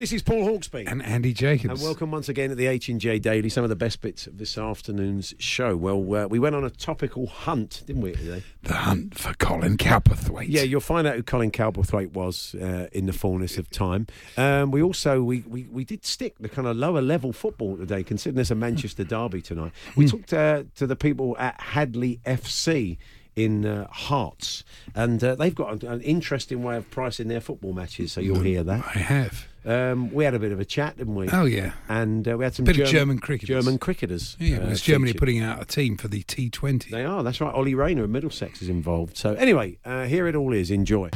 This is Paul Hawksby. And Andy Jacobs. And welcome once again at the H&J Daily, some of the best bits of this afternoon's show. Well, uh, we went on a topical hunt, didn't we, today? The hunt for Colin Cowperthwaite. Yeah, you'll find out who Colin Cowperthwaite was uh, in the fullness of time. Um, we also, we, we, we did stick the kind of lower level football today, considering there's a Manchester derby tonight. We Hmm. talked uh, to the people at Hadley FC in uh, Hearts, and uh, they've got an, an interesting way of pricing their football matches, so you'll hear that. I have. Um, we had a bit of a chat, didn't we? Oh, yeah. And uh, we had some Bit of German, German cricketers. German cricketers. Yeah, uh, it's Germany featured. putting out a team for the T20. They are. That's right. Ollie Rayner of Middlesex is involved. So anyway, uh, here it all is. Enjoy.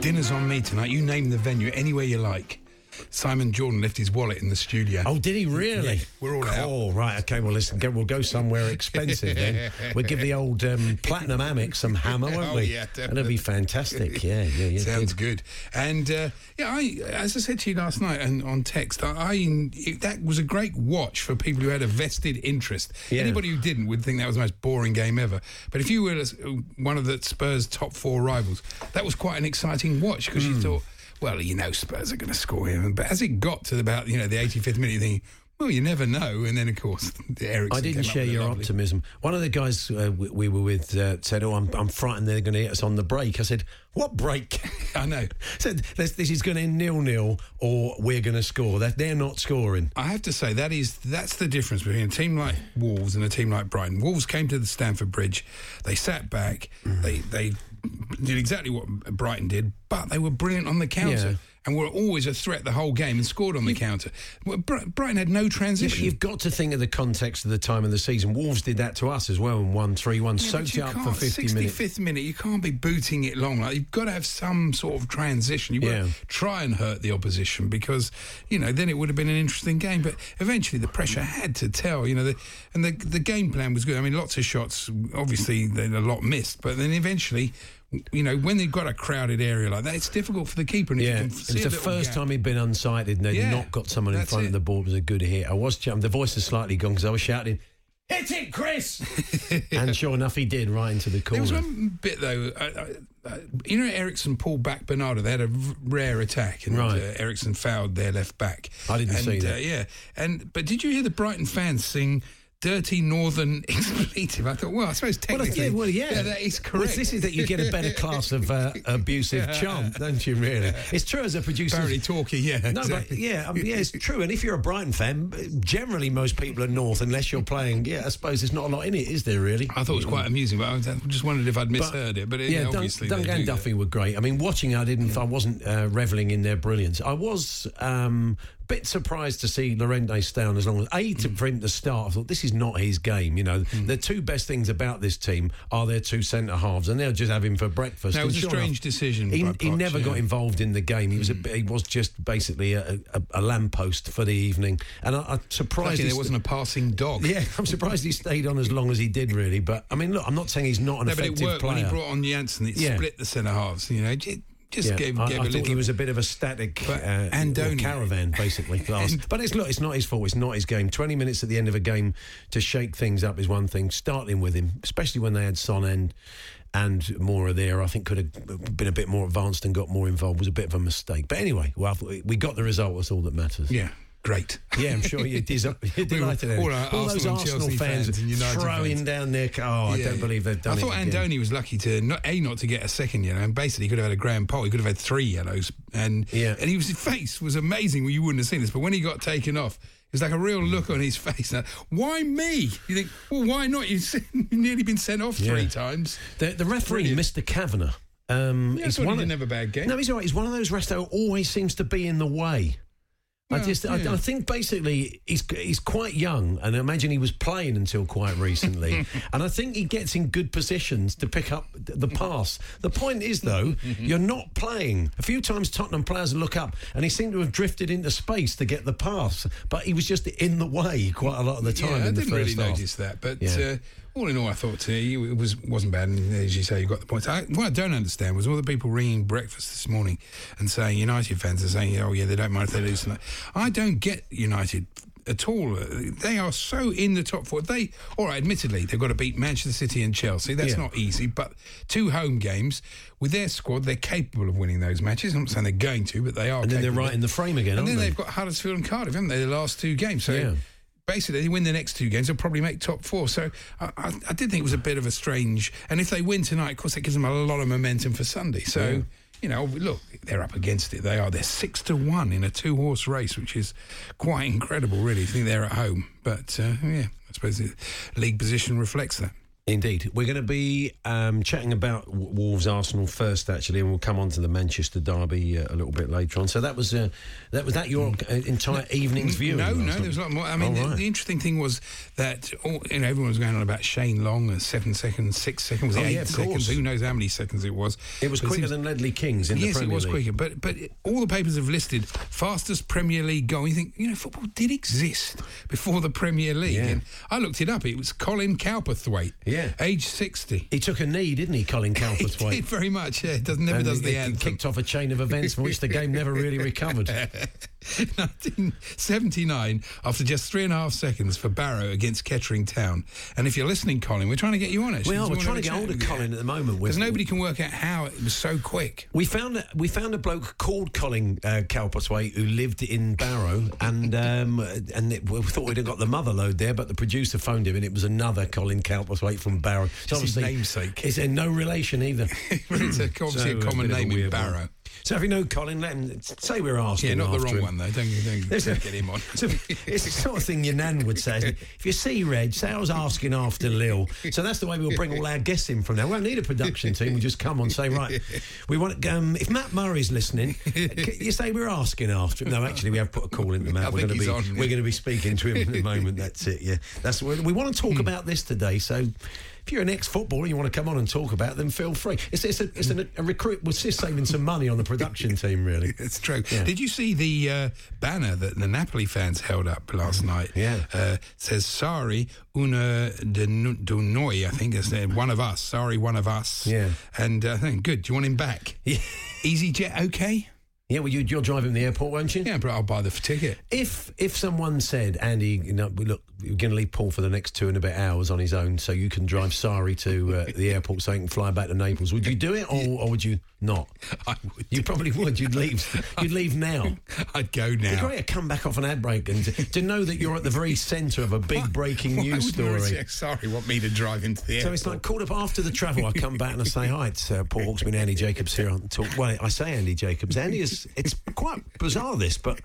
Dinner's on me tonight. You name the venue anywhere you like. Simon Jordan left his wallet in the studio. Oh, did he really? Yeah, we're all out. Oh, right. Okay. Well, listen. Go, we'll go somewhere expensive then. We'll give the old um, platinum Amex some hammer, won't Oh, we? yeah, That'll be fantastic. Yeah, yeah, yeah. Sounds good. And uh, yeah, I, as I said to you last night and on text, I, I it, that was a great watch for people who had a vested interest. Yeah. Anybody who didn't would think that was the most boring game ever. But if you were uh, one of the Spurs' top four rivals, that was quite an exciting watch because Hmm. you thought, well, you know, Spurs are going to score here. But as it got to about you know the 85th minute, you think. Well, you never know, and then of course, Eriksen I didn't share your lovely- optimism. One of the guys uh, we, we were with uh, said, "Oh, I'm, I'm frightened they're going to hit us on the break." I said, "What break?" I know. said, this, "This is going to end nil nil, or we're going to score." That they're not scoring. I have to say that is that's the difference between a team like Wolves and a team like Brighton. Wolves came to the Stamford Bridge, they sat back, they they did exactly what Brighton did, but they were brilliant on the counter. Yeah. And were always a threat the whole game and scored on the counter. Well, Bri- Brighton had no Yeah, transition. you've got to think of the context of the time of the season. Wolves did that to us as well and won 3 1, Yeah, soaked you it up for can't- 50 minutes. 65th minute, you can't be booting it long. Like you've got to have some sort of transition. You've got Yeah. to try and hurt the opposition because you know then it would have been an interesting game. But eventually the pressure had to tell. You know, the, and the the game plan was good. I mean, lots of shots. Obviously, a lot missed, but then eventually. You know, when they've got a crowded area like that, it's difficult for the keeper. And Yeah, can it see was a the first gap- time he'd been unsighted and they'd Yeah, not got someone in front it. of the ball. It was a good hit. I was, the voice has slightly gone because I was shouting, Hit it, Chris! and sure enough, he did right into the corner. There was one bit though. Uh, uh, uh, you know, Eriksen pulled back Bernardo. They had a rare attack, and Right. uh, Eriksen fouled their left back. I didn't and, see that. Uh, yeah, and but did you hear the Brighton fans sing? Dirty Northern expletive. I thought, well, I suppose Well, technically, yeah, well, yeah. that is Well, correct. this is that you get a better class of uh, abusive chant, don't you, really? It's true as a producer. Apparently talky, yeah. No, but exactly. yeah, I mean, yeah, it's true. And if you're a Brighton fan, generally most people are North, unless you're playing. Yeah, I suppose there's not a lot in it, is there? Really? I thought it was quite amusing, but I was- just wondered if I'd misheard it. But yeah, yeah, Dun- obviously, Duncan do and that. Duffy were great. I mean, watching, I didn't, I wasn't uh, reveling in their brilliance. I was um, bit surprised to see Llorente stay on as long as a to, for him to start. I thought this is not his game. You know, Mm. the two best things about this team are their two centre halves, and they'll just have him for breakfast. That was a strange enough, decision He, he never got yeah. Mm. involved in the game. He was a, he was just basically a, a, a lamppost for the evening, and I, I'm surprised he there wasn't a passing dog. yeah, I'm surprised he stayed on as long as he did, really. But I mean, look, I'm not saying he's not an No, but it effective worked player. when he brought on Janssen. It Yeah. split the centre halves. You know, ju- just Yeah, gave, I, gave I a little. he was a bit of a static But uh, Andone- caravan, basically. but it's look, it's not his fault. It's not his game. Twenty minutes at the end of a game to shake things up is one thing. Starting with him, especially when they had Son and and Moura there, I think could have been a bit more advanced and got more involved. Was a bit of a mistake. But anyway, well, we got the result. That's all that matters. Yeah. Great. Yeah, I'm sure you're, dis- you're delighted. all those Arsenal fans, fans throwing down their. Oh, I Yeah. don't believe they've done it. I thought. Andone was lucky to not a not to get a second yellow, and basically he could have had a Graham Poll. He could have had three yellows, and Yeah. and he was his face was amazing. Well, you wouldn't have seen this, but when he got taken off. It was like a real look on his face. Now, why me? You think, well, why not? You've nearly been sent off three Yeah. times. The, the referee, Brilliant. Mr. Kavanagh. Um, Yeah, is thought he one didn't of- have a bad game. No, he's all right. He's one of those refs that always seems to be in the way. I just, yeah. I, I think basically he's he's quite young, and I imagine he was playing until quite recently. and I think he gets in good positions to pick up the pass. The point is, though, you're not playing. A few times Tottenham players look up, and he seemed to have drifted into space to get the pass, but he was just in the way quite a lot of the time. Yeah, I the didn't first really half. notice that, but Yeah. uh, all in all, I thought it was wasn't bad. And as you say, you got the points. I, what I don't understand was all the people ringing breakfast this morning and saying United fans are saying, "Oh yeah, they don't mind if they lose tonight." I don't get United at all. They are so in the top four. They, all right, admittedly, they've got to beat Manchester City and Chelsea. That's Yeah. not easy, but two home games with their squad, they're capable of winning those matches. I'm not saying they're going to, but they are. And then they're right in the frame again. And aren't then they? they've got Huddersfield and Cardiff, haven't they? The last two games. So Yeah. Basically, they win the next two games, they'll probably make top four. So I, I, I did think it was a bit of a strange. And if they win tonight, of course, it gives them a lot of momentum for Sunday. So. You know, look, they're up against it. They are. They're six to one in a two-horse race, which is quite incredible, really. If you think they're at home, but uh, yeah, I suppose the league position reflects that. Indeed. We're going to be um, chatting about Wolves Arsenal first, actually, and we'll come on to the Manchester derby uh, a little bit later on. So that was uh, that was that your uh, entire evening's view? No, no, there was a lot more. I mean, Oh, the, right. the interesting thing was that all, you know everyone was going on about Shane Long, seven seconds, six seconds, Oh, eight yeah, seconds. Who knows how many seconds it was? It was But quicker seems- than Ledley King's in the Premier yes, it was League. quicker. But but all the papers have listed fastest Premier League goal. You think you know football did exist before the Premier League? Yeah. And I looked it up. It was Colin Cowperthwaite. Yeah. Age sixty. He took a knee, didn't he, Colin He Cowperthwaite? did very much. Yeah, does never And does he- the he anthem. kicked off a chain of events from which the game never really recovered. 1979 after just three and a half seconds for Barrow against Kettering Town. And if you're listening, Colin, we're trying to get you on it. We are. We're trying to get hold of Colin at the moment. Because nobody can work out how it was so quick. We found a, we found a bloke called Colin uh, Cowperthwaite who lived in Barrow, and um, and it, we thought we'd have got the mother load there, but the producer phoned him, and it was another Colin Cowperthwaite from Barrow. So It's his namesake. It's in no relation either. it's a, obviously So, a common a name in Barrow. one. So if you know Colin, let him say we're asking. Yeah, not the wrong him. one, though. Don't, don't, don't get him on. It's, it's the sort of thing your nan would say. If you see Reg, say I was asking after Lil. So that's the way we'll bring all our guests in from now. We won't need a production team. We'll just come on and say, right, we want. Um, if Matt Murray's listening, you say we're asking after him. No, actually, we have put a call into Matt. We're going to be on, we're yeah. going to be speaking to him in a moment. That's it. Yeah, that's we want to talk about this today. So. If you're an ex-footballer and you want to come on and talk about them, feel free. It's, it's, a, it's an, a recruit. We're just saving some money on the production team, really. It's true. Yeah. Did you see the uh, banner that the Napoli fans held up last night? Yeah. Uh, says, sorry, una de, de noi, I think it's uh, one of us. Sorry, one of us. Yeah. And uh, I think, good. Do you want him back? Yeah. EasyJet, okay? Yeah, well, you, you'll drive him to the airport, won't you? Yeah, but I'll buy the ticket. If if someone said, Andy, you know, look, we're going to leave Paul for the next two and a bit hours on his own, so you can drive Sarri to uh, the airport so he can fly back to Naples, would you do it or, or would you not? I would. You probably would. You'd leave. You'd leave now. I'd go now. It'd be great to come back off an ad break and to, to know that you're at the very centre of a big breaking Why news story. Sorry, want me to drive into the airport? So it's like called up after the travel. I come back and I say hi. It's uh, Paul Hawksby and Andy Jacobs here on talk. Well, I say Andy Jacobs. Andy is. It's quite bizarre this, but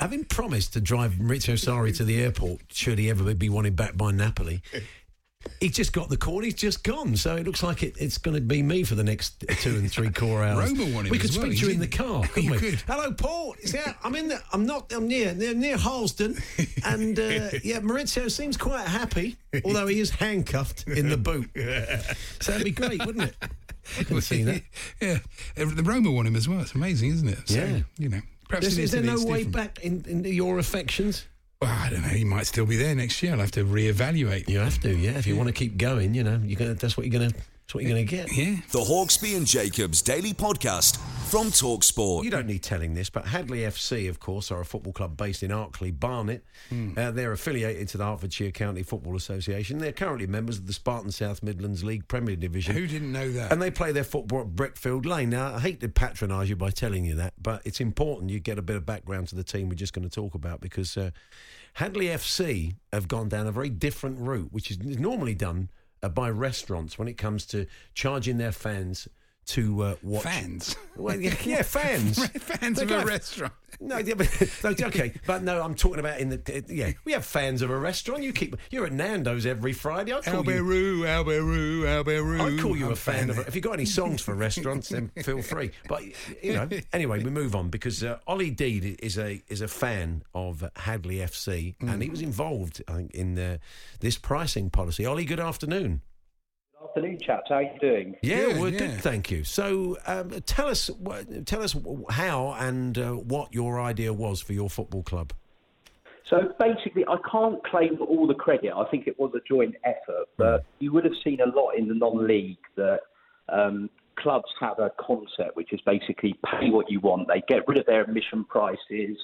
having promised to drive Maurizio Sarri to the airport, should he ever be wanted back by Napoli. He just got the call. He's just gone. So it looks like it, it's going to be me for the next two and three core hours. Roma want him we could as well. speak to you in the car, couldn't we? could. Hello, Paul. Yeah, I'm in the. I'm not. I'm near near, near Harlesden, and uh, yeah, Maurizio seems quite happy, although he is handcuffed in the boot. So that'd be great, wouldn't it? I can see that. yeah, the Roma want him as well. It's amazing, isn't it? So, Yeah. you know. Perhaps Is, is there no way different. back in, into your affections? Well, I don't know. He might still be there next year. I'll have to reevaluate. You have to, yeah. If you want to keep going, you know, you're gonna. That's what you're gonna. That's what you're going to get. Yeah. The Hawksby and Jacobs Daily Podcast from Talksport. You don't need telling this, but Hadley FC, of course, are a football club based in Arkley, Barnet. Uh, they're affiliated to the Hertfordshire County Football Association. They're currently members of the Spartan South Midlands League Premier Division. Who didn't know that? And they play their football at Brickfield Lane. Now, I hate to patronise you by telling you that, but it's important you get a bit of background to the team we're just going to talk about because uh, Hadley FC have gone down a very different route, which is normally done Uh, by restaurants when it comes to charging their fans to uh, watch. Fans. Well, yeah, yeah fans. Fans They of a restaurant. No, yeah, but, no, okay, but no, I'm talking about in the yeah. We have fans of a restaurant. You keep you're at Nando's every Friday. I call you. Alberu, Alberu, Alberu. I call you I'm a fan of. it. If you've got any songs for restaurants, then feel free. But you know, anyway, we move on because uh, Ollie Deed is a is a fan of Hadley FC, and he was involved, I think, in uh, this pricing policy. Ollie, good afternoon. Afternoon, chaps. How are you doing? Yeah, Good, we're yeah. good, thank you. So, um, tell us, tell us how and uh, what your idea was for your football club. So basically, I can't claim all the credit. I think it was a joint effort, but you would have seen a lot in the non-league that um, clubs have a concept which is basically pay what you want. They get rid of their admission prices,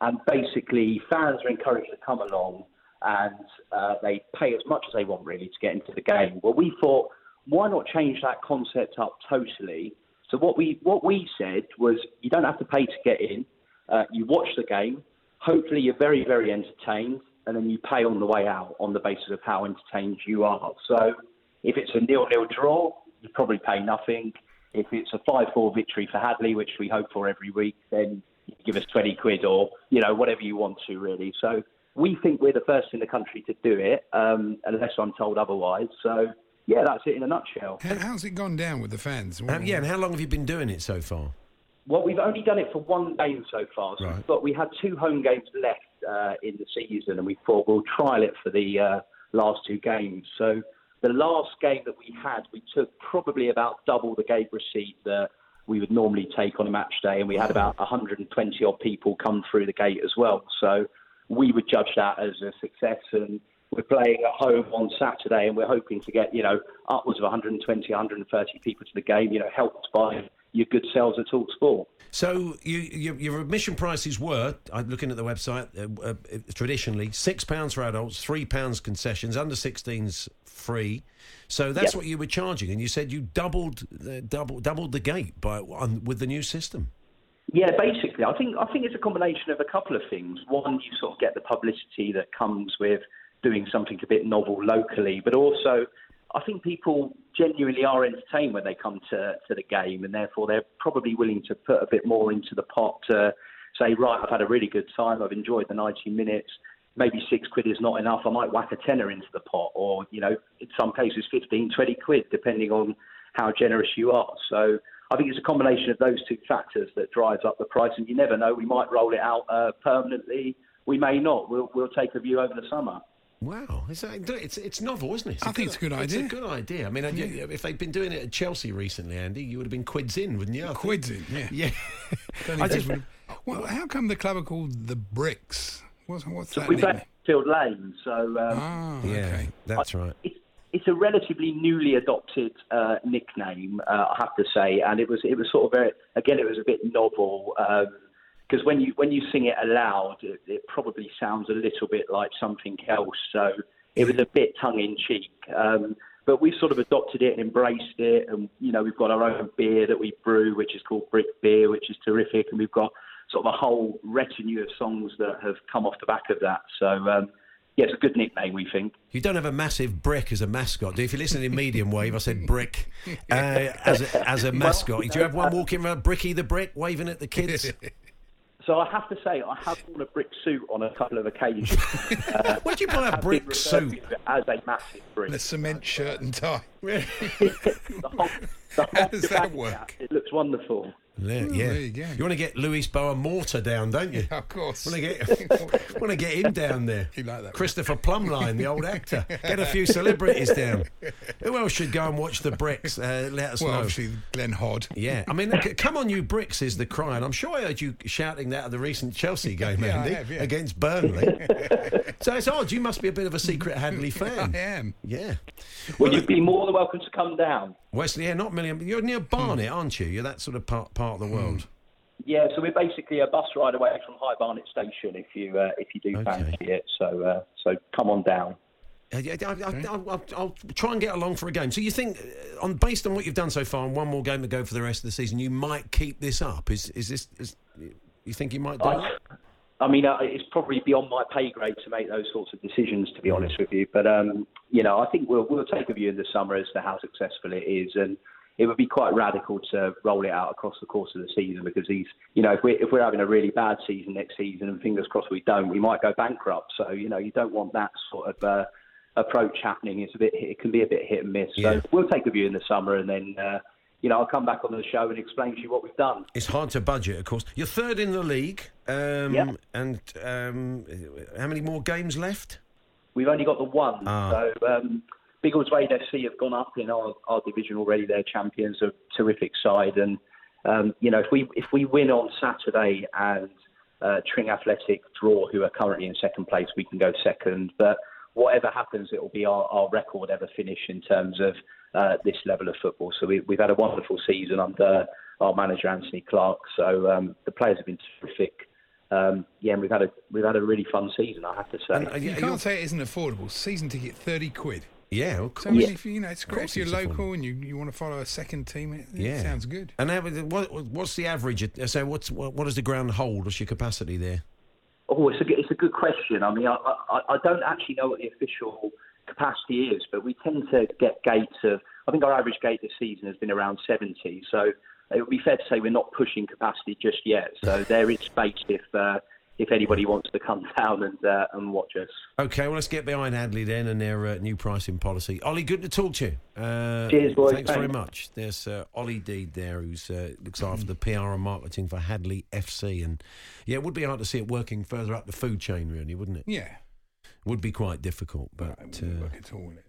and basically fans are encouraged to come along and uh, they pay as much as they want really to get into the game. Well, we thought, why not change that concept up totally? So what we what we said was, you don't have to pay to get in. Uh, you watch the game. Hopefully, you're very very entertained, and then you pay on the way out on the basis of how entertained you are. So if it's a nil-nil draw, you probably pay nothing. If it's a 5-4 victory for Hadley, which we hope for every week, then you give us 20 quid or, you know, whatever you want to, really. So we think we're the first in the country to do it, um, unless I'm told otherwise. So, yeah, that's it in a nutshell. How- How's it gone down with the fans? Um, yeah, and how long have you been doing it so far? Well, we've only done it for one game so far, so Right. but we had two home games left uh, in the season, and we thought we'll trial it for the uh, last two games. So the last game that we had, we took probably about double the gate receipt that we would normally take on a match day, and we had about 120 odd people come through the gate as well. So we would judge that as a success, and we're playing at home on Saturday, and we're hoping to get you know upwards of 120, 130 people to the game. You know, helped by your good sales at Talk Sport. So you, you, your admission prices were, I'm looking at the website, uh, uh, traditionally six pounds for adults, three pounds concessions, under 16s free. So that's Yep. what you were charging, and you said you doubled the, double, doubled the gate by on, with the new system. Yeah, basically, I think I think it's a combination of a couple of things. One, you sort of get the publicity that comes with doing something a bit novel locally, but also I think people genuinely are entertained when they come to, to the game, and therefore they're probably willing to put a bit more into the pot to say, right, I've had a really good time, I've enjoyed the 90 minutes. Maybe six quid is not enough. I might whack a tenner into the pot, or you know, in some cases, 15, 20 quid, depending on how generous you are. So I think it's a combination of those two factors that drives up the price. And you never know, we might roll it out uh, permanently. We may not. We'll we'll take a view over the summer. Wow, it's it's, it's novel, isn't it? I think it's a good idea. It's a good idea. I mean, uh, you- if they'd been doing it at Chelsea recently, Andy, you would have been quids in, wouldn't you? Quids in, yeah. Yeah. I just- would've- well, how come the club are called the Bricks? What's, what's So that? we play nickname? Field Lane. So um, Ah, yeah, okay. that's right. it's it's a relatively newly adopted uh, nickname, uh, I have to say, and it was it was sort of very again it was a bit novel because when you when you sing it aloud, it, it probably sounds a little bit like something else. So it was a bit tongue in cheek. Um, but we sort of adopted it and embraced it, and you know we've got our own beer that we brew, which is called Brick Beer, which is terrific, and we've got sort of a whole retinue of songs that have come off the back of that. So um, yeah, it's a good nickname, we think. You don't have a massive brick as a mascot, do you? If you're listening in medium wave, I said brick uh, as, a, as a mascot. Do you have one walking around, Bricky the Brick, waving at the kids? So I have to say, I have worn a brick suit on a couple of occasions. Uh, Where'd you buy a brick suit? As a massive brick. And a cement shirt and tie. the whole, the whole How does that shebang, work? It looks wonderful. Yeah, Oh, yeah. there you go. want to get Luis Boa Mortar down, don't you? Of course. Want to get, want to get him down there. You like that one? Christopher Plumline, the old actor. Get a few celebrities down. Who else should go and watch the bricks? Uh, let us well, know. obviously Glenn Hodd. Yeah, I mean, come on, you bricks is the cry, and I'm sure I heard you shouting that at the recent Chelsea game, Yeah, I Andy, have, yeah. against Burnley. so it's odd. You must be a bit of a secret Hadley fan. I am. Yeah, Well, you'd be more than welcome to come down. Wesley. Yeah, not million. You're near Barnet, aren't you? You're that sort of part part of the world. Yeah, so we're basically a bus ride away from High Barnet Station if you uh, if you do Okay. fancy it. So uh, so come on down. Uh, yeah, I, I, I, I'll, I'll try and get along for a game. So you think, uh, on based on what you've done so far, and one more game to go for the rest of the season, you might keep this up? Is is this? Is, you think you might do I, it? I mean, uh, it's probably beyond my pay grade to make those sorts of decisions, to be honest with you. But um, you know, I think we'll we'll take a view in the summer as to how successful it is, and it would be quite radical to roll it out across the course of the season because these, you know, if we're if we're having a really bad season next season, and fingers crossed we don't, we might go bankrupt. So you know, you don't want that sort of. Uh, approach happening it's a bit it can be a bit hit and miss so Yeah. we'll take a view in the summer and then uh, you know I'll come back on the show and explain to you what we've done It's hard to budget, of course. You're third in the league, um, Yeah. and um, how many more games left? We've only got the one. Ah. So um, Biggleswade FC have gone up in our, our division already. They're champions, a terrific side, and um, you know if we if we win on Saturday and uh, Tring Athletic draw, who are currently in second place, we can go second. But whatever happens, it will be our, our record ever finish in terms of uh, this level of football. So we, we've had a wonderful season under our manager Anthony Clark. So um, the players have been terrific. Um, yeah, and we've had a we've had a really fun season, I have to say. And, uh, You can't say it isn't affordable. Season ticket, 30 quid. Yeah, of course. So I mean, if you, you know, it's great course if you're local and you, you want to follow a second team. It, it yeah, sounds good. And how, what, what's the average? uh, So what's what, what does the ground hold? What's your capacity there? Oh, it's a, good- it's a good question. I mean, I, I, I don't actually know what the official capacity is, but we tend to get gates of, I think our average gate this season has been around 70. So it would be fair to say we're not pushing capacity just yet. So there is space if, uh, if anybody wants to come down and, uh, and watch us. Okay, well let's get behind Hadley then and their uh, new pricing policy. Ollie, good to talk to you. Uh, Cheers, boys. Thanks very much. There's uh, Ollie Deed there, who uh, looks after the PR and marketing for Hadley FC, and yeah, it would be hard to see it working further up the food chain, really, wouldn't it? Yeah. Would be quite difficult, but. Uh, at all, it?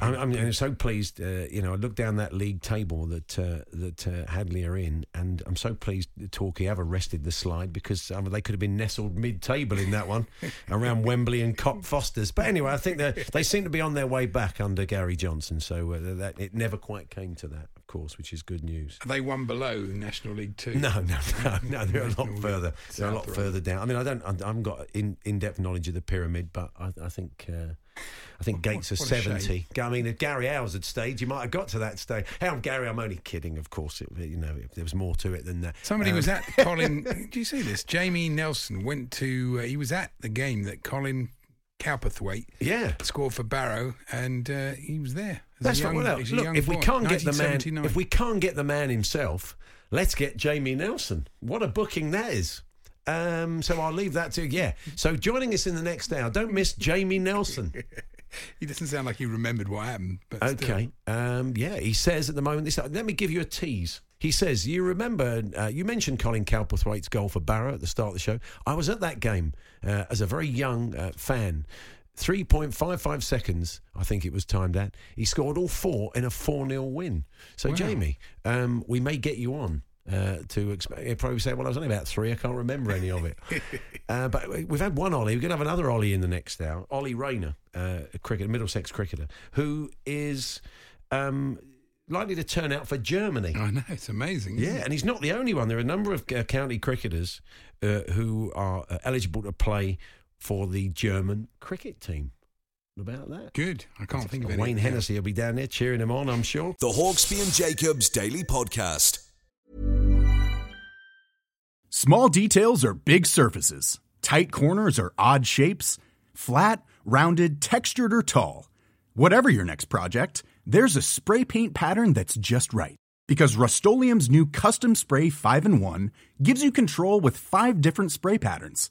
I'm, I'm, I'm so pleased. Uh, you know, I look down that league table that uh, that uh, Hadley are in, and I'm so pleased that Torquay have arrested the slide because um, they could have been nestled mid-table in that one, around Wembley and Cockfosters. But anyway, I think they they seem to be on their way back under Gary Johnson. So uh, that it never quite came to that, of course, which is good news. Are they one below National League Two? No, no, no, no. They're a lot further. They're a lot further down. I mean, I don't. I haven't got in in depth knowledge of the pyramid, but I, I think. Uh, I think Gates are what a shame. seventy. I mean, if Gary Owers had stayed, you might have got to that stage. Hey, I'm Gary. I'm only kidding, of course. It, you know, if there was more to it than that. Somebody Um, was at Colin. do you see this? Jamie Nelson went to. Uh, he was at the game that Colin Cowperthwaite Yeah, scored for Barrow, and uh, he was there. That's young, right. Well, look, if we boy, can't get the man, if we can't get the man himself, let's get Jamie Nelson. What a booking that is. Um, so I'll leave that to yeah. So joining us in the next hour, don't miss Jamie Nelson. he doesn't sound like he remembered what happened. But. Okay. Um, yeah, he says at the moment. This, let me give you a tease. He says, "You remember uh, you mentioned Colin Cowperthwaite's goal for Barrow at the start of the show. I was at that game uh, as a very young uh, fan. 3.55 seconds, I think it was timed at. He scored all four in a 4 0 win. So, Jamie, um, we may get you on uh, to exp- he'll probably say, Well, I was only about three. I can't remember any of it. uh, but we've had one Ollie. We're going to have another Ollie in the next hour. Ollie Rayner, uh, a cricket, Middlesex cricketer, who is. Um, Likely to turn out for Germany. I know it's amazing. Yeah, it? and he's not the only one. There are a number of uh, county cricketers uh, who are uh, eligible to play for the German cricket team. What about that? Good. I can't think of any. Wayne Hennessy will be down there cheering him on, I'm sure. The Hawksby and Jacobs Daily Podcast. Small details are big surfaces. Tight corners are odd shapes. Flat, rounded, textured, or tall. Whatever your next project, there's a spray paint pattern that's just right. Because Rust new Custom Spray 5 in 1 gives you control with five different spray patterns.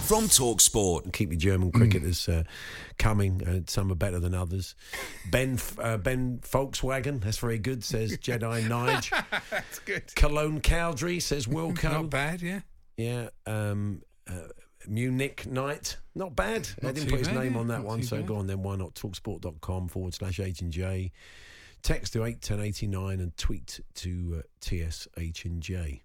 from Talksport. Keep your German cricketers uh, coming. Uh, some are better than others. Ben uh, Ben Volkswagen, that's very good, says Jedi Nige. That's good. Cologne Cowdrey, says Wilco. Not bad, yeah. Yeah. Um, uh, Munich Knight, not bad. I Not didn't put his bad, name yeah, on that not one, so bad. go on then. Why not? Talksport.com forward slash H and J. Text to 81089 and tweet to uh, TSH and J.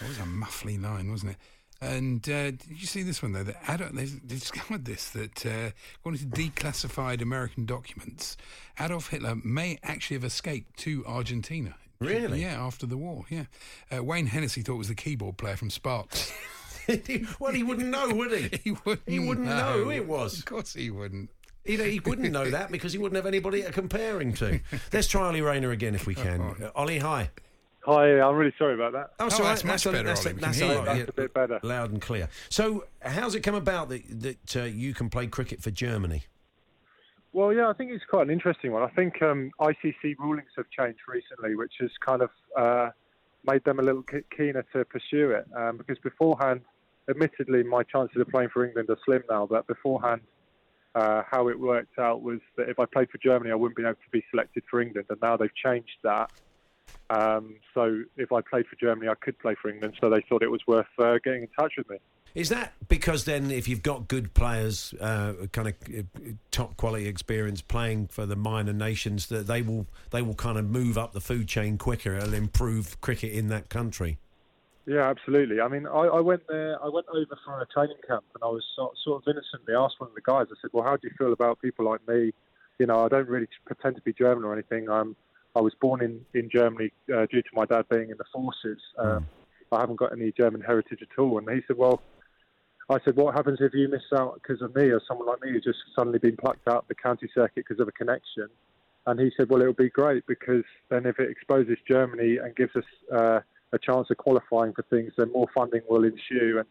That was a muffly line, wasn't it? And uh, did you see this one though? That Adolf, they discovered this that uh, according to declassified American documents, Adolf Hitler may actually have escaped to Argentina. Really? Yeah, after the war. Yeah. Uh, Wayne Hennessy thought it was the keyboard player from Sparks. well, he wouldn't know, would he? he wouldn't. He wouldn't know who it was. Of course, he wouldn't. He, he wouldn't know that because he wouldn't have anybody to compare him to. Let's try Ollie Rayner again if we can. Ollie, hi. Hi, I'm really sorry about that. Oh, it's Oh, all that's much better, That's, Ollie. a, We can that's, hear a, you. That's yeah, a bit better. loud and clear. So, how's it come about that that uh, you can play cricket for Germany? Well, yeah, I think it's quite an interesting one. I think um, ICC rulings have changed recently, which has kind of uh, made them a little keener to pursue it. Um, because beforehand, admittedly, my chances of playing for England are slim now, but beforehand, uh, how it worked out was that if I played for Germany, I wouldn't be able to be selected for England, and now they've changed that. Um, so if I played for Germany, I could play for England. So they thought it was worth uh, getting in touch with me. Is that because then, if you've got good players, uh, kind of uh, top quality experience playing for the minor nations, that they will they will kind of move up the food chain quicker? It'll improve cricket in that country. Yeah, absolutely. I mean, I, I went there. I went over for a training camp, and I was sort, sort of innocently asked one of the guys. I said, "Well, how do you feel about people like me? You know, I don't really pretend to be German or anything. I'm, I was born in in Germany uh, due to my dad being in the forces. Um, I haven't got any German heritage at all." And he said, "Well." I said, "What happens if you miss out because of me, or someone like me who's just suddenly been plucked out the county circuit because of a connection?" And he said, "Well, it'll be great because then if it exposes Germany and gives us uh, a chance of qualifying for things, then more funding will ensue, and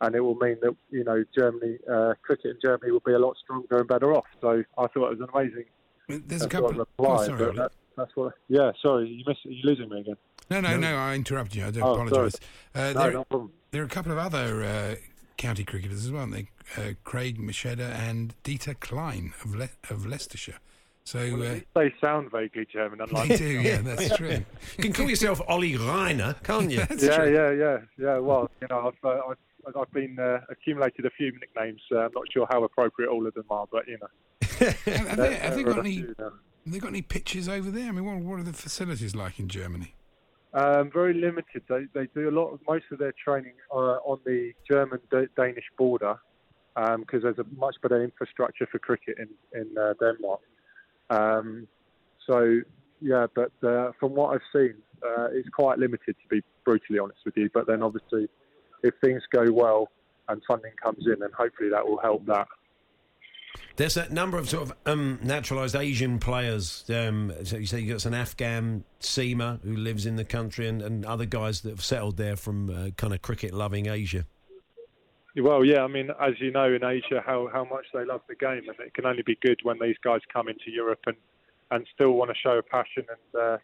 and it will mean that you know Germany uh, cricket in Germany will be a lot stronger and better off." So I thought it was an amazing There's a sort couple. of reply, oh, sorry, but Ollie. that, that's what. Yeah, sorry, you miss, you losing me again. No, no, no, no I interrupted you. I do Oh, apologise. Uh, No, there, no problem. there are a couple of other uh, county cricketers as well, aren't they? Uh, Craig Macheda and Dieter Klein of, Le- of Leicestershire. So uh, They sound vaguely German, unlike they do, yeah, that's true. You can call yourself Ollie Reiner, can't you? Yeah, true. yeah, yeah, yeah. Well, you know, I've uh, I've, I've been uh, accumulated a few nicknames. Uh, I'm not sure how appropriate all of them are, but you know. Have, have they, have they got a any? Have they got any pitches over there? I mean, what, what are the facilities like in Germany? Um, very limited. They they do a lot of most of their training uh, on the German Danish border because there's a much better infrastructure for cricket in in uh, Denmark. Um, so yeah, but uh, from what I've seen, uh, it's quite limited to be brutally honest with you. But then obviously, if things go well and funding comes in, then hopefully that will help that. There's a number of sort of um, naturalised Asian players. Um, so you say you've got an Afghan Seema who lives in the country, and, and other guys that have settled there from uh, kind of cricket-loving Asia. Well, yeah, I mean, as you know, in Asia, how, how much they love the game, and it can only be good when these guys come into Europe and, and still want to show a passion. And uh,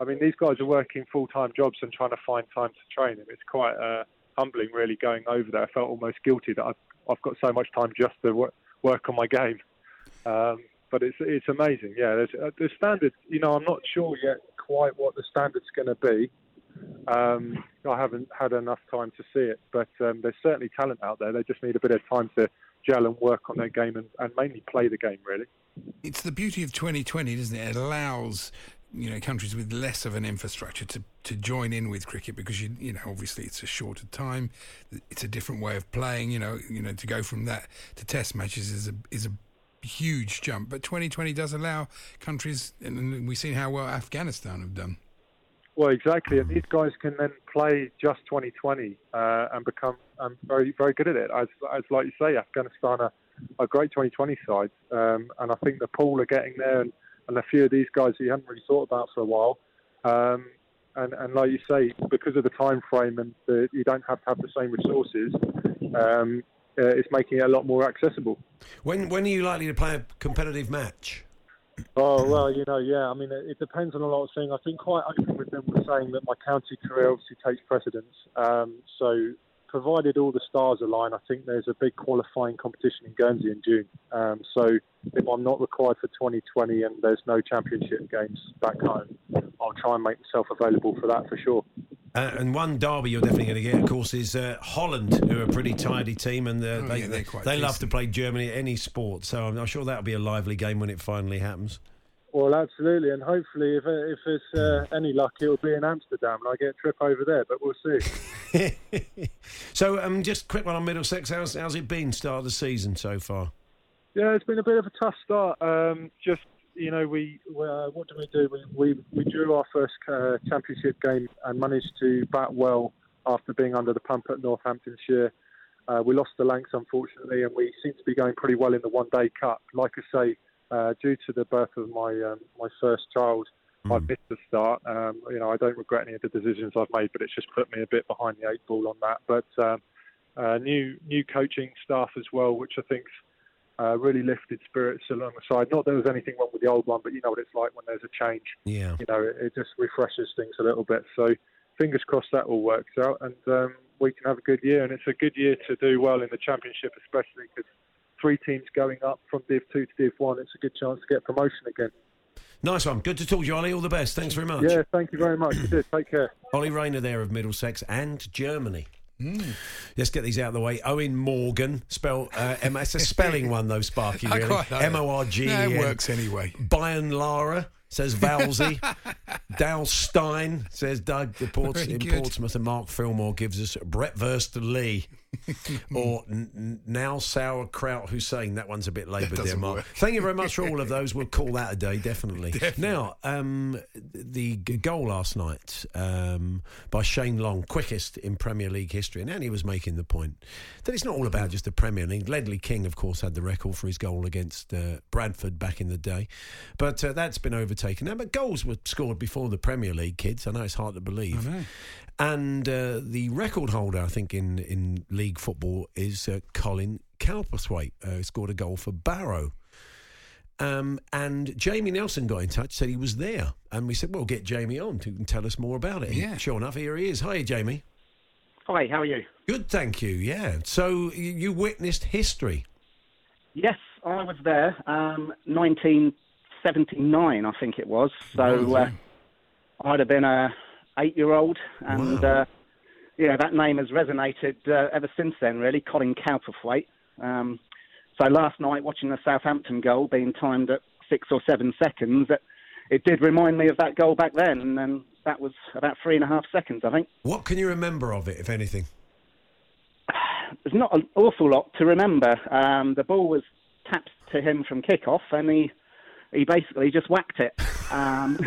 I mean, these guys are working full time jobs and trying to find time to train, and it's quite uh, humbling, really, going over there. I felt almost guilty that I've, I've got so much time just to work, work on my game. Um, but it's it's amazing, yeah. There's, uh, the standard, you know, I'm not sure yet quite what the standard's going to be. Um, I haven't had enough time to see it, but um, there's certainly talent out there. They just need a bit of time to gel and work on their game and, and mainly play the game, really. It's the beauty of 2020, isn't it? It allows you know countries with less of an infrastructure to, to join in with cricket because you you know obviously it's a shorter time, it's a different way of playing. You know you know to go from that to Test matches is a is a huge jump. But 2020 does allow countries, and we've seen how well Afghanistan have done. Well, exactly. And these guys can then play just 2020 uh, and become um, very, very good at it. As, as like you say, Afghanistan are a great 2020 side, um, and I think the pool are getting there, and, and a few of these guys that you haven't really thought about for a while. Um, and, and like you say, because of the time frame and the, you don't have to have the same resources, um, uh, it's making it a lot more accessible. When when are you likely to play a competitive match? Oh well, you know, yeah. I mean, it, it, depends on a lot of things. I think quite open with them was saying that my county career obviously takes precedence. Um, so, provided all the stars align, I think there's a big qualifying competition in Guernsey in June. Um, so, if I'm not required for 2020 and there's no championship games back home, I'll try and make myself available for that for sure. Uh, and one derby you're definitely going to get, of course, is uh, Holland, who are a pretty tidy team, and uh, oh, they, yeah, they, they love to play Germany at any sport. So I'm, I'm sure that'll be a lively game when it finally happens. Well, absolutely, and hopefully, if if it's uh, any luck, it'll be in Amsterdam, and I get a trip over there. But we'll see. so, um, just quick one on Middlesex. How's how's it been? Start of the season so far? Yeah, it's been a bit of a tough start. Um, just you know, we, we uh, what did we do? We, we, we drew our first uh, championship game and managed to bat well after being under the pump at Northamptonshire. Uh, we lost the Lancs, unfortunately, and we seem to be going pretty well in the One Day Cup. Like I say, uh, due to the birth of my um, my first child, mm. I missed the start. Um, you know, I don't regret any of the decisions I've made, but it's just put me a bit behind the eight ball on that. But um, uh, new new coaching staff as well, which I think's uh, really lifted spirits along the side. Not that there was anything wrong with the old one, but you know what it's like when there's a change. Yeah. You know, it, it just refreshes things a little bit. So fingers crossed that all works out and um, we can have a good year. And it's a good year to do well in the championship, especially because three teams going up from Div 2 to Div 1, it's a good chance to get promotion again. Nice one. Good to talk to you, Ollie. All the best. Thanks very much. Yeah, thank you very much. Take care. Ollie Rayner there of Middlesex and Germany. Mm. Let's get these out of the way. Owen Morgan, spell uh, M- it's a spelling one though, Sparky. Really, M O R G. it works anyway. Byron Lara says Valsey. Dal Stein says Doug the Ports- in Portsmouth, and Mark Fillmore gives us Brett Verst Lee. or n- now sauerkraut Hussein. That one's a bit laboured there, Mark. Work. Thank you very much for all of those. We'll call that a day, definitely. definitely. Now, um, the goal last night um, by Shane Long, quickest in Premier League history, and Annie was making the point that it's not all about just the Premier League. Ledley King, of course, had the record for his goal against uh, Bradford back in the day, but uh, that's been overtaken now. But goals were scored before the Premier League, kids. I know it's hard to believe. And uh, the record holder, I think, in, in league football is uh, Colin Cowperthwaite, uh, who scored a goal for Barrow. Um, and Jamie Nelson got in touch, said he was there. And we said, well, get Jamie on to tell us more about it. Yeah. Sure enough, here he is. Hi, Jamie. Hi, how are you? Good, thank you. Yeah. So you witnessed history? Yes, I was there. Um, 1979, I think it was. So uh, I'd have been a eight-year-old, and wow. uh, yeah, that name has resonated uh, ever since then. Really, Colin Cowperthwaite. Um, so last night, watching the Southampton goal being timed at six or seven seconds, it, it did remind me of that goal back then, and then that was about three and a half seconds, I think. What can you remember of it, if anything? There's not an awful lot to remember. Um, the ball was tapped to him from kickoff, and he he basically just whacked it. Um,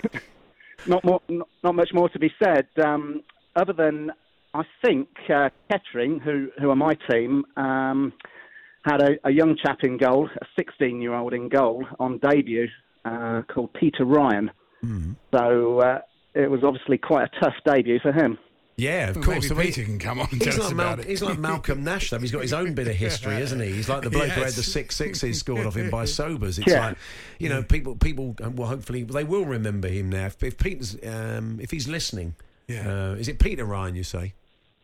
not, more, not, not much more to be said, um, other than I think uh, Kettering, who who are my team, um, had a, a, young chap in goal, a 16 year old in goal on debut uh, called Peter Ryan. Mm-hmm. So uh, it was obviously quite a tough debut for him. Yeah, of Well, course. maybe I mean, Peter can come on and he's tell us like about it. He's like Malcolm Nash, though. He's got his own bit of history, isn't he? He's like the bloke who had the six sixes scored off him by Sobers. It's Yeah. like, you know, people, people. um, Well, hopefully they will remember him now. If, if Peter's, um, if he's listening, Yeah. uh, is it Peter Ryan? You say?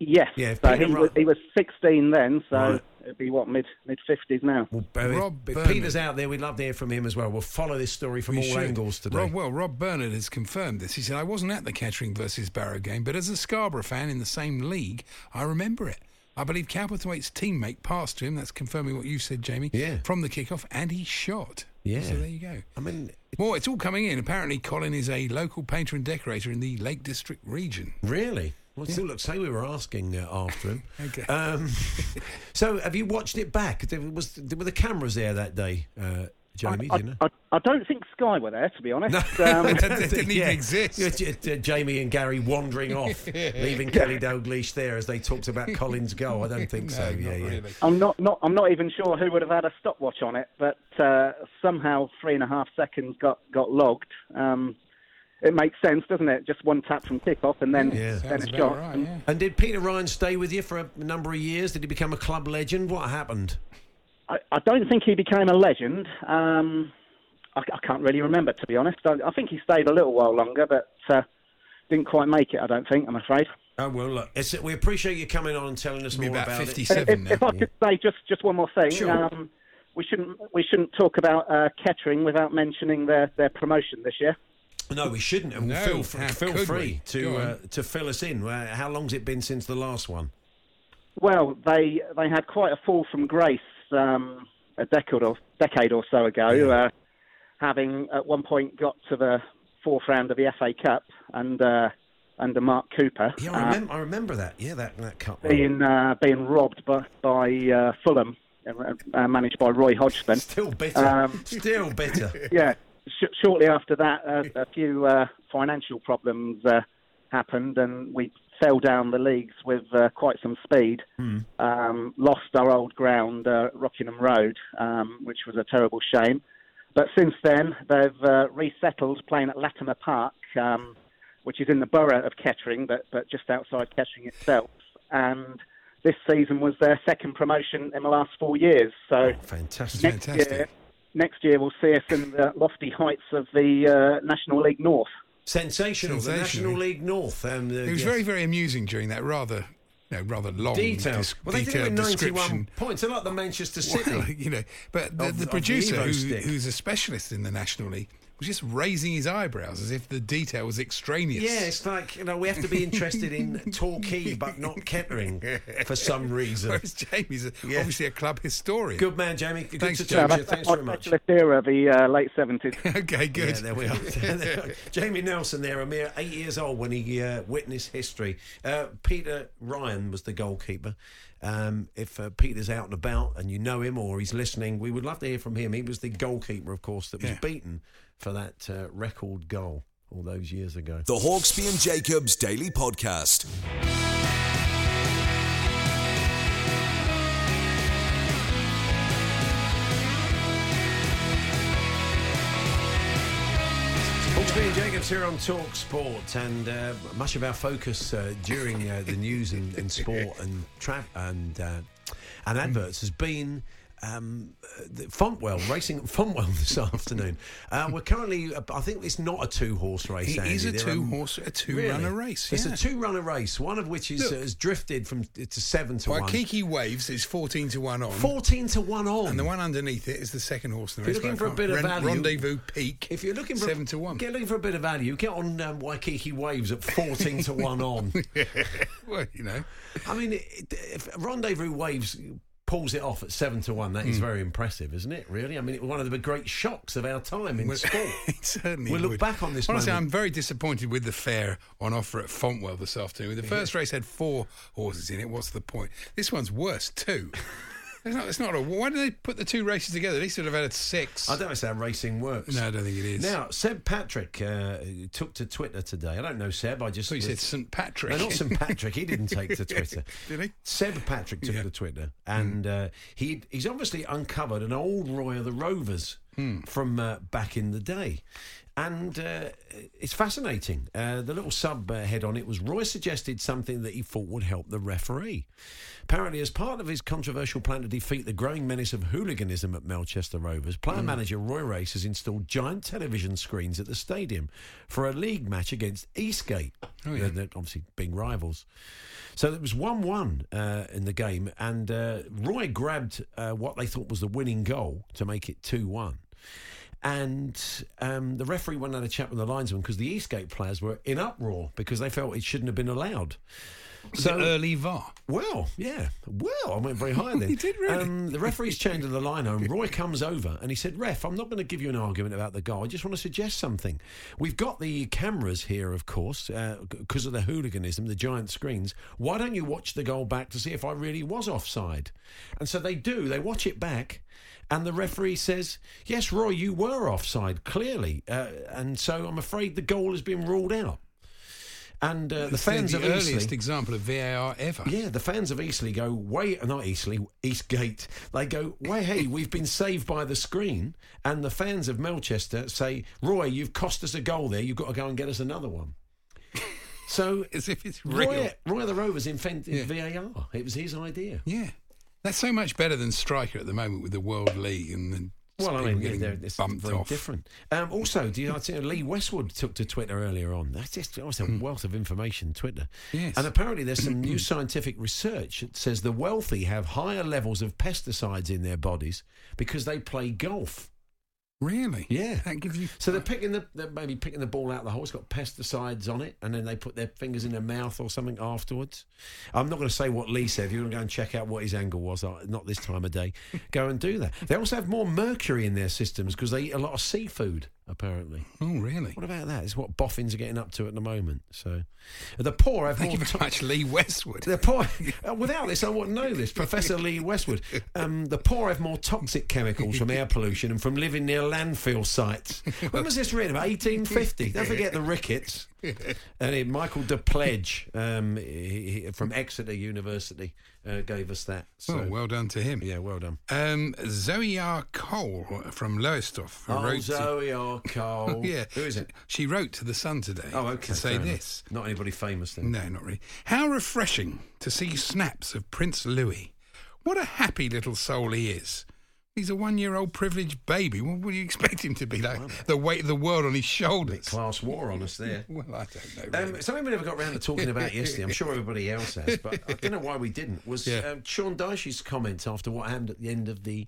Yes. Yeah, so Peter he, Ru- was, he was 16 then, so Right. it'd be what mid mid 50s now. Well, uh, Rob if, Burnett. Peter's out there, we'd love to hear from him as well. We'll follow this story from We all should. angles today. Rob, well, Rob Bernard has confirmed this. He said, I wasn't at the Kettering versus Barrow game, but as a Scarborough fan in the same league, I remember it. I believe Cowperthwaite's teammate passed to him. That's confirming what you said, Jamie. Yeah. From the kickoff, and he shot. Yeah. So there you go. I mean, Well, it's all coming in. Apparently, Colin is a local painter and decorator in the Lake District region. really? Well, still, look, say we were asking uh, after him. Okay. Um, so, have you watched it back? There was were the cameras there that day, uh, Jamie? I, do you know? I, I don't think Sky were there, to be honest. No, Um, That didn't even exist. Yeah, J- J- Jamie and Gary wandering off, leaving Kenny Dalglish there as they talked about Colin's goal. I don't think so. No, yeah, not yeah. really. I'm not, not I'm not even sure who would have had a stopwatch on it, but uh, somehow three and a half seconds got got logged. Um, it makes sense, doesn't it? Just one tap from kickoff and then Yeah. then a shot. right, And yeah. And did Peter Ryan stay with you for a number of years? Did he become a club legend? What happened? I, I don't think he became a legend. Um, I, I can't really remember, to be honest. I, I think he stayed a little while longer, but uh, didn't quite make it. I don't think. I'm afraid. Oh well, look, it's, we appreciate you coming on and telling us more about about it. 57 if, if now. I could say just, just one more thing, Sure. um, we shouldn't we shouldn't talk about uh, Kettering without mentioning their, their promotion this year. No, we shouldn't. And No, feel, fr- feel free to uh, to fill us in. Uh, how long's it been since the last one? Well, they they had quite a fall from grace um, a decade or decade or so ago, uh, having at one point got to the fourth round of the FA Cup and uh, under Mark Cooper. Yeah, I uh, remember. I remember that. Yeah, that that cup. being uh, being robbed by, by uh, Fulham, managed by Roy Hodgson. Still bitter. Um, Still bitter. yeah. Sh- shortly after that, uh, a few uh, financial problems uh, happened, and we fell down the leagues with uh, quite some speed. Um, lost our old ground, uh, Rockingham Road, um, which was a terrible shame. But since then, they've uh, resettled playing at Latimer Park, um, which is in the borough of Kettering, but, but just outside Kettering itself. And this season was their second promotion in the last four years. So Fantastic. Fantastic. year, next year we'll see us in the lofty heights of the uh, National League North. Sensational. The Sensational. National League North. Um, the, It was yes. very, very amusing during that rather, you know, rather long details. dis- Well, they did it detailed with 91 description. points. They're like the Manchester City. Well, you know, but the, Of- the of the producer, who, who's a specialist in the National League, was just raising his eyebrows as if the detail was extraneous. Yeah, it's like you know we have to be interested in Torquay but not Kettering for some reason. Whereas Jamie's Yeah. obviously a club historian. Good man, Jamie. Good Thanks, to Jamie. talk to you. Thanks very much. specialist era, the uh, late 70s. okay, good. Yeah, there we are. Jamie Nelson there, a mere eight years old when he uh, witnessed history. Uh, Peter Ryan was the goalkeeper. Um, if uh, Peter's out and about and you know him or he's listening, we would love to hear from him. He was the goalkeeper, of course, that was Yeah. beaten for that uh, record goal all those years ago. The Hawksbee and Jacobs Daily Podcast. Hawksbee and Jacobs here on Talk Sport, and uh, much of our focus uh, during uh, the news and, and sport and tra- and uh, and adverts has been. Um, uh, the Fontwell racing at Fontwell this afternoon. Uh, we're currently, uh, I think it's not a two-horse race. It is Andy. a They're, um, two-horse, a two-runner really? race. It's a two-runner race. One of which is Look. uh, has drifted from to seven to one. Waikiki Waves is 14 to 1 on. Fourteen to one on. And the one underneath it is the second horse in the If race. you're looking for a bit of value- Rendezvous Peak. If you're looking for 7 to 1. get looking for a bit of value, get on um, Waikiki Waves at fourteen to one on. well, you know. I mean, if Rendezvous Waves pulls it off at seven to one, that is Hmm. very impressive, isn't it? Really, I mean, it was one of the great shocks of our time in Well, sport. it certainly We'll look would. back on this Honestly, moment. I'm very disappointed with the fare on offer at Fontwell this afternoon. The first race had four horses in it. What's the point? This one's worse, two. It's not, it's not a. Why did they put the two races together? They should have had six. I don't understand how racing works. No, I don't think it is. Now, Seb Patrick uh, took to Twitter today. I don't know Seb. I just So you said St Patrick. No, not St Patrick. He didn't take to Twitter. Did he? Seb Patrick took Yeah. to Twitter, and uh, he he's obviously uncovered an old Roy of the Rovers Hmm. from uh, back in the day. And uh, it's fascinating. Uh, the little sub uh, head on it was Roy suggested something that he thought would help the referee. Apparently, as part of his controversial plan to defeat the growing menace of hooliganism at Melchester Rovers, player manager Roy Race has installed giant television screens at the stadium for a league match against Eastgate. Oh, yeah. They're- they're obviously being rivals. So it was 1 1 uh, in the game, and uh, Roy grabbed uh, what they thought was the winning goal to make it 2 1. And um, the referee went and had a chat with the linesman because the Eastgate players were in uproar because they felt it shouldn't have been allowed. Was it early VAR? Well, yeah. Well, I went very high then. You did really? Um, the referee's changed the line and Roy comes over and he said, Ref, I'm not going to give you an argument about the goal. I just want to suggest something. We've got the cameras here, of course, because of the hooliganism, the giant screens. Why don't you watch the goal back to see if I really was offside? And so they do. They watch it back. And the referee says, Yes, Roy, you were offside, clearly. Uh, and so I'm afraid the goal has been ruled out. And uh, the fans the of earliest Eastleigh, example of VAR ever. yeah, the fans of Eastleigh go, wait, not Eastleigh, Eastgate. They go, wait, hey, we've been saved by the screen. And the fans of Melchester say, Roy, you've cost us a goal there. You've got to go and get us another one. So, As if it's real. Roy, Roy of the Rovers invented Yeah. VAR. It was his idea. Yeah. That's so much better than striker at the moment with the World League and the Well, I mean, getting they're, it's very off. different. Um, also, do you know, Lee Westwood took to Twitter earlier on? That's just was a wealth of information. Twitter, Yes. and apparently there's some new scientific research that says the wealthy have higher levels of pesticides in their bodies because they play golf. Really? Yeah. That gives you. So they're picking the they're maybe picking the ball out of the hole. It's got pesticides on it, and then they put their fingers in their mouth or something afterwards. I'm not going to say what Lee said. If you want to go and check out what his angle was, not this time of day, go and do that. They also have more mercury in their systems because they eat a lot of seafood. Apparently, Oh, really? what about that? It's what boffins are getting up to at the moment. So, the poor have Thank more. you very much, Lee Westwood. the poor, uh, without this, I wouldn't know this. Professor Lee Westwood. Um, the poor have more toxic chemicals from air pollution and from living near landfill sites. When was this written? About 1850. Don't forget the rickets. And Michael Depledge um, he, he, from Exeter University uh, gave us that. So, well, well done to him. yeah, well done. Um, Zoe R. Cole from Lowestoft Oh, wrote. to- Zoe R. Cole. yeah, Who is it? She wrote to the Sun today. Oh, okay. To say fair enough. this. Not anybody famous then. No, not really. How refreshing to see snaps of Prince Louis. What a happy little soul he is. He's a one-year-old privileged baby. What would you expect him to be like? The weight of the world on his shoulders. Class war on us there. Well, I don't know. really. Um, something we never got around to talking about yesterday. I'm sure everybody else has, but I don't know why we didn't. Was Yeah. um, Sean Dyche's comment after what happened at the end of the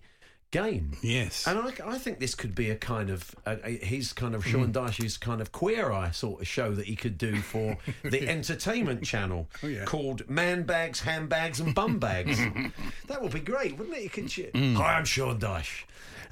game? yes. And I, I think this could be a kind of uh, his kind of Sean Dyche's kind of queer eye sort of show that he could do for the entertainment channel Oh, yeah. called Man Bags, Handbags, and Bum Bags. that would be great, wouldn't it? You could. ch- Mm. Hi, I'm Sean Dyche.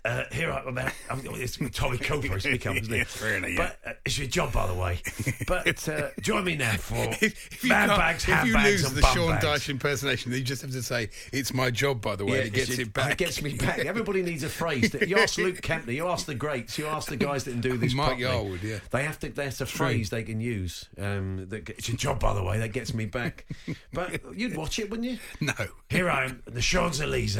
Uh, here I'm about. I'm, it's Tommy Cooper. It's become, isn't it? Yes, really, yeah. But uh, it's your job, by the way. But uh, join me now for if, man bags, if you lose and the Sean bags. Dyche impersonation, you just have to say, "It's my job." By the way, Yeah, it gets it back. It gets me back. Everybody needs a phrase. That, you ask Luke Kempner, you ask the greats, you ask the guys that can do this. Mike properly. Yarwood, yeah. They have to. There's a phrase they can use. Um, that, it's your job, by the way. That gets me back. But you'd watch it, wouldn't you? no. Here I am, the Champs Elysees,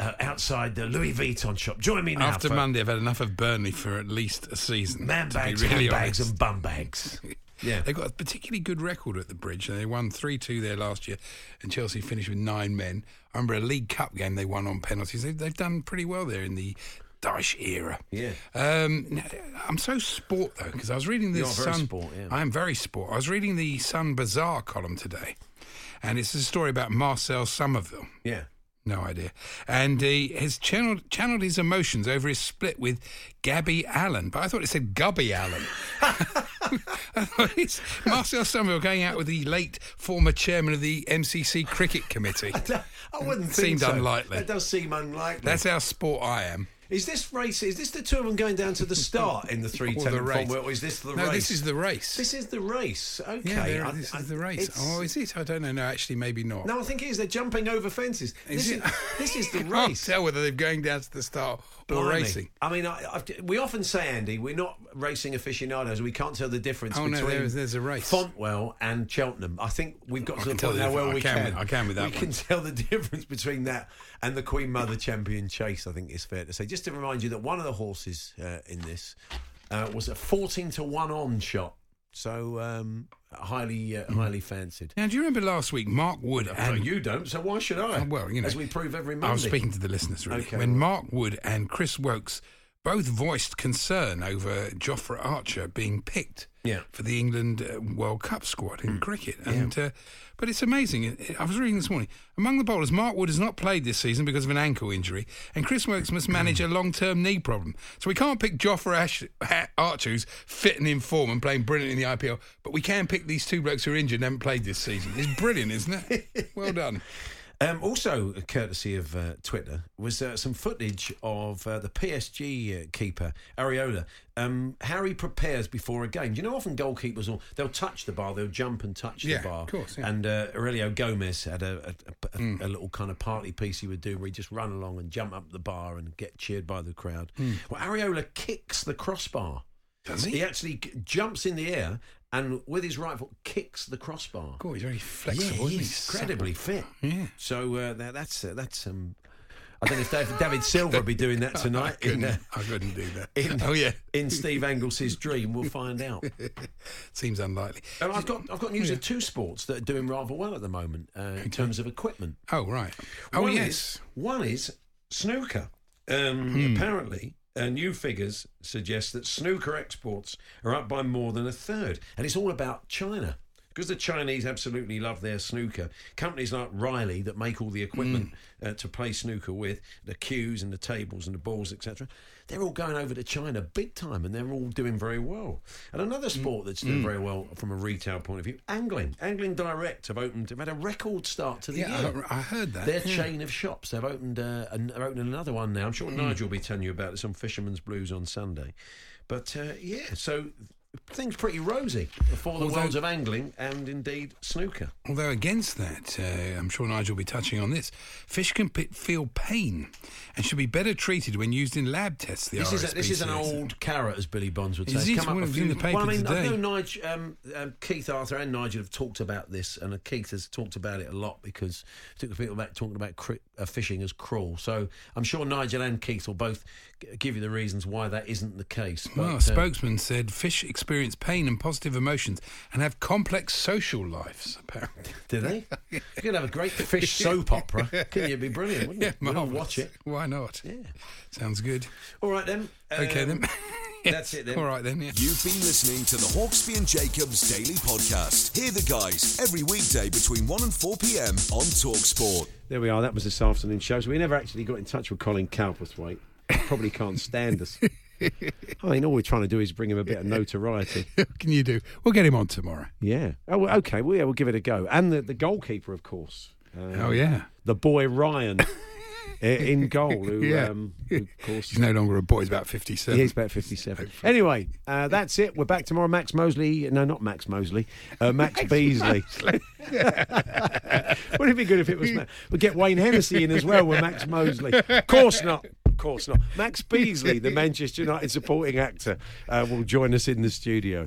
uh, outside the Louis Vuitton shop. Join me now. After for Monday, I've had enough of Burnley for at least a season. man bags, really handbags, honest. and bum bags. Yeah. They got a particularly good record at the bridge. They won 3 2 there last year, and Chelsea finished with nine men. I remember a League Cup game they won on penalties. They, they've done pretty well there in the Dyche era. Yeah. Um, I'm so sport, though, because I was reading the You are very Sun. sport, yeah. I am very sport. I was reading the Sun Bizarre column today, and it's a story about Marcel Somerville. Yeah. No idea. And he has channeled, channeled his emotions over his split with Gabby Allen. But I thought it said Gubby Allen. It's Marcel Somerville going out with the late former chairman of the MCC Cricket Committee. I wouldn't think Seemed so. unlikely. That does seem unlikely. That's how sport I am. Is this race? Is this the two of them going down to the start in the three ten Or the race. Or is this the race? no, race? this is the race. This is the race. Okay. yeah, I- this I- is the race. Oh, is it? I don't know. No, actually, maybe not. No, I think it is. They're jumping over fences. Is this, it? Is, this is the race. I can't tell whether they're going down to the start or racing. I mean, I, I've, we often say, Andy, we're not racing aficionados. We can't tell the difference Oh, no, between there is- there's a race. Fontwell and Cheltenham. I think we've got I to the point now where we I can can. I can with that We one. can tell the difference between that and the Queen Mother Champion Chase. I think it's fair to say. Just to remind you that one of the horses uh, in this. uh, was a 14 to 1 on shot. So um, highly uh, highly fancied. Now, do you remember last week, Mark Wood No, and you don't, so why should I? Well, you know, As we prove every Monday. I was speaking to the listeners really. Okay, when right. Mark Wood and Chris Woakes both voiced concern over Jofra Archer being picked Yeah. for the England uh, World Cup squad in cricket, and uh, but it's amazing. I was reading this morning among the bowlers, Mark Wood has not played this season because of an ankle injury, and Chris Woakes must manage a long-term knee problem. So we can't pick Jofra Ash- Ha- Archer, who's fit and in form and playing brilliant in the IPL, but we can pick these two blokes who are injured and haven't played this season. It's brilliant, isn't it? Well done. Um, also, courtesy of uh, Twitter, was uh, some footage of uh, the PSG uh, keeper Areola. Um, how he prepares before a game. You know, often goalkeepers will they'll touch the bar, they'll jump and touch Yeah, the bar. of course, yeah. And uh, Heurelho Gomes had a, a, a, Mm. a little kind of party piece he would do where he'd just run along and jump up the bar and get cheered by the crowd. Mm. Well, Areola kicks the crossbar. Does he? He actually jumps in the air and with his right foot kicks the crossbar. God, he's very flexible. Yeah, isn't he's incredibly fit. Yeah. So uh, that, that's uh, that's um. I don't know if David, David Silva will be doing that tonight. I couldn't, in, uh, I couldn't do that. in, oh yeah, in Steve Angles's dream, we'll find out. seems unlikely. And I've got I've got news of two sports that are doing rather well at the moment uh, in terms of equipment. Oh right. Oh One yes. is- one is snooker. Um, Hmm. Apparently, uh, new figures suggest that snooker exports are up by more than a third, and it's all about China. Because the Chinese absolutely love their snooker. Companies like Riley that make all the equipment Hmm. uh, to play snooker with, the cues and the tables and the balls, etc., they're all going over to China big time and they're all doing very well. And another sport that's doing very well from a retail point of view, angling. Angling Direct have opened, They've had a record start to the Yeah, year. I, I heard that. Their yeah. chain of shops. They've opened. Uh, an, they're opening another one now. I'm sure Nigel will be telling you about this on Fisherman's Blues on Sunday. But uh, yeah, so things pretty rosy for the Although- worlds of angling and indeed snooker. Although against that, uh, I'm sure Nigel will be touching on this. Fish can p- feel pain and should be better treated when used in lab tests. The This is, a, this is an old carrot, as Billy Bonds would say. Is it? come up a was in the paper well, I mean, I today. know Nigel, um, um, Keith Arthur and Nigel have talked about this, and uh, Keith has talked about it a lot because particularly people about talking about cri- fishing as cruel. So I'm sure Nigel and Keith will both g- give you the reasons why that isn't the case. Well, a But, uh, spokesman said fish experience pain and positive emotions and have complex social lives, apparently. Do they? You could have a great fish soap opera. Couldn't you? It'd be brilliant, wouldn't Yeah, it? We'd all watch it. Why not? Yeah. Sounds good. All right then. Okay Um, then. That's it then. All right then. Yeah. You've been listening to the Hawksbee and Jacobs Daily Podcast. Hear the guys every weekday between 1 and 4 p.m. on Talksport. There we are. That was this afternoon show. So we never actually got in touch with Colin Cowperthwaite. Probably can't stand us. I mean, all we're trying to do is bring him a bit of notoriety. what can you do? We'll get him on tomorrow. Yeah. Oh, okay. Well, yeah, we'll give it a go. And the, the goalkeeper, of course. Um, Oh yeah. The boy Ryan in goal, who, Yeah. um, who, of course, He's no longer a boy. He's about fifty-seven. He's about 57. Anyway, uh, that's it. We're back tomorrow. Max Mosley. No, not Max Mosley. Uh, Max, Beesley. Wouldn't it be good if it was Max? We'd get Wayne Hennessy in as well with Max Mosley. Of course not. Of course not. Max Beesley, the Manchester United supporting actor, uh, will join us in the studio.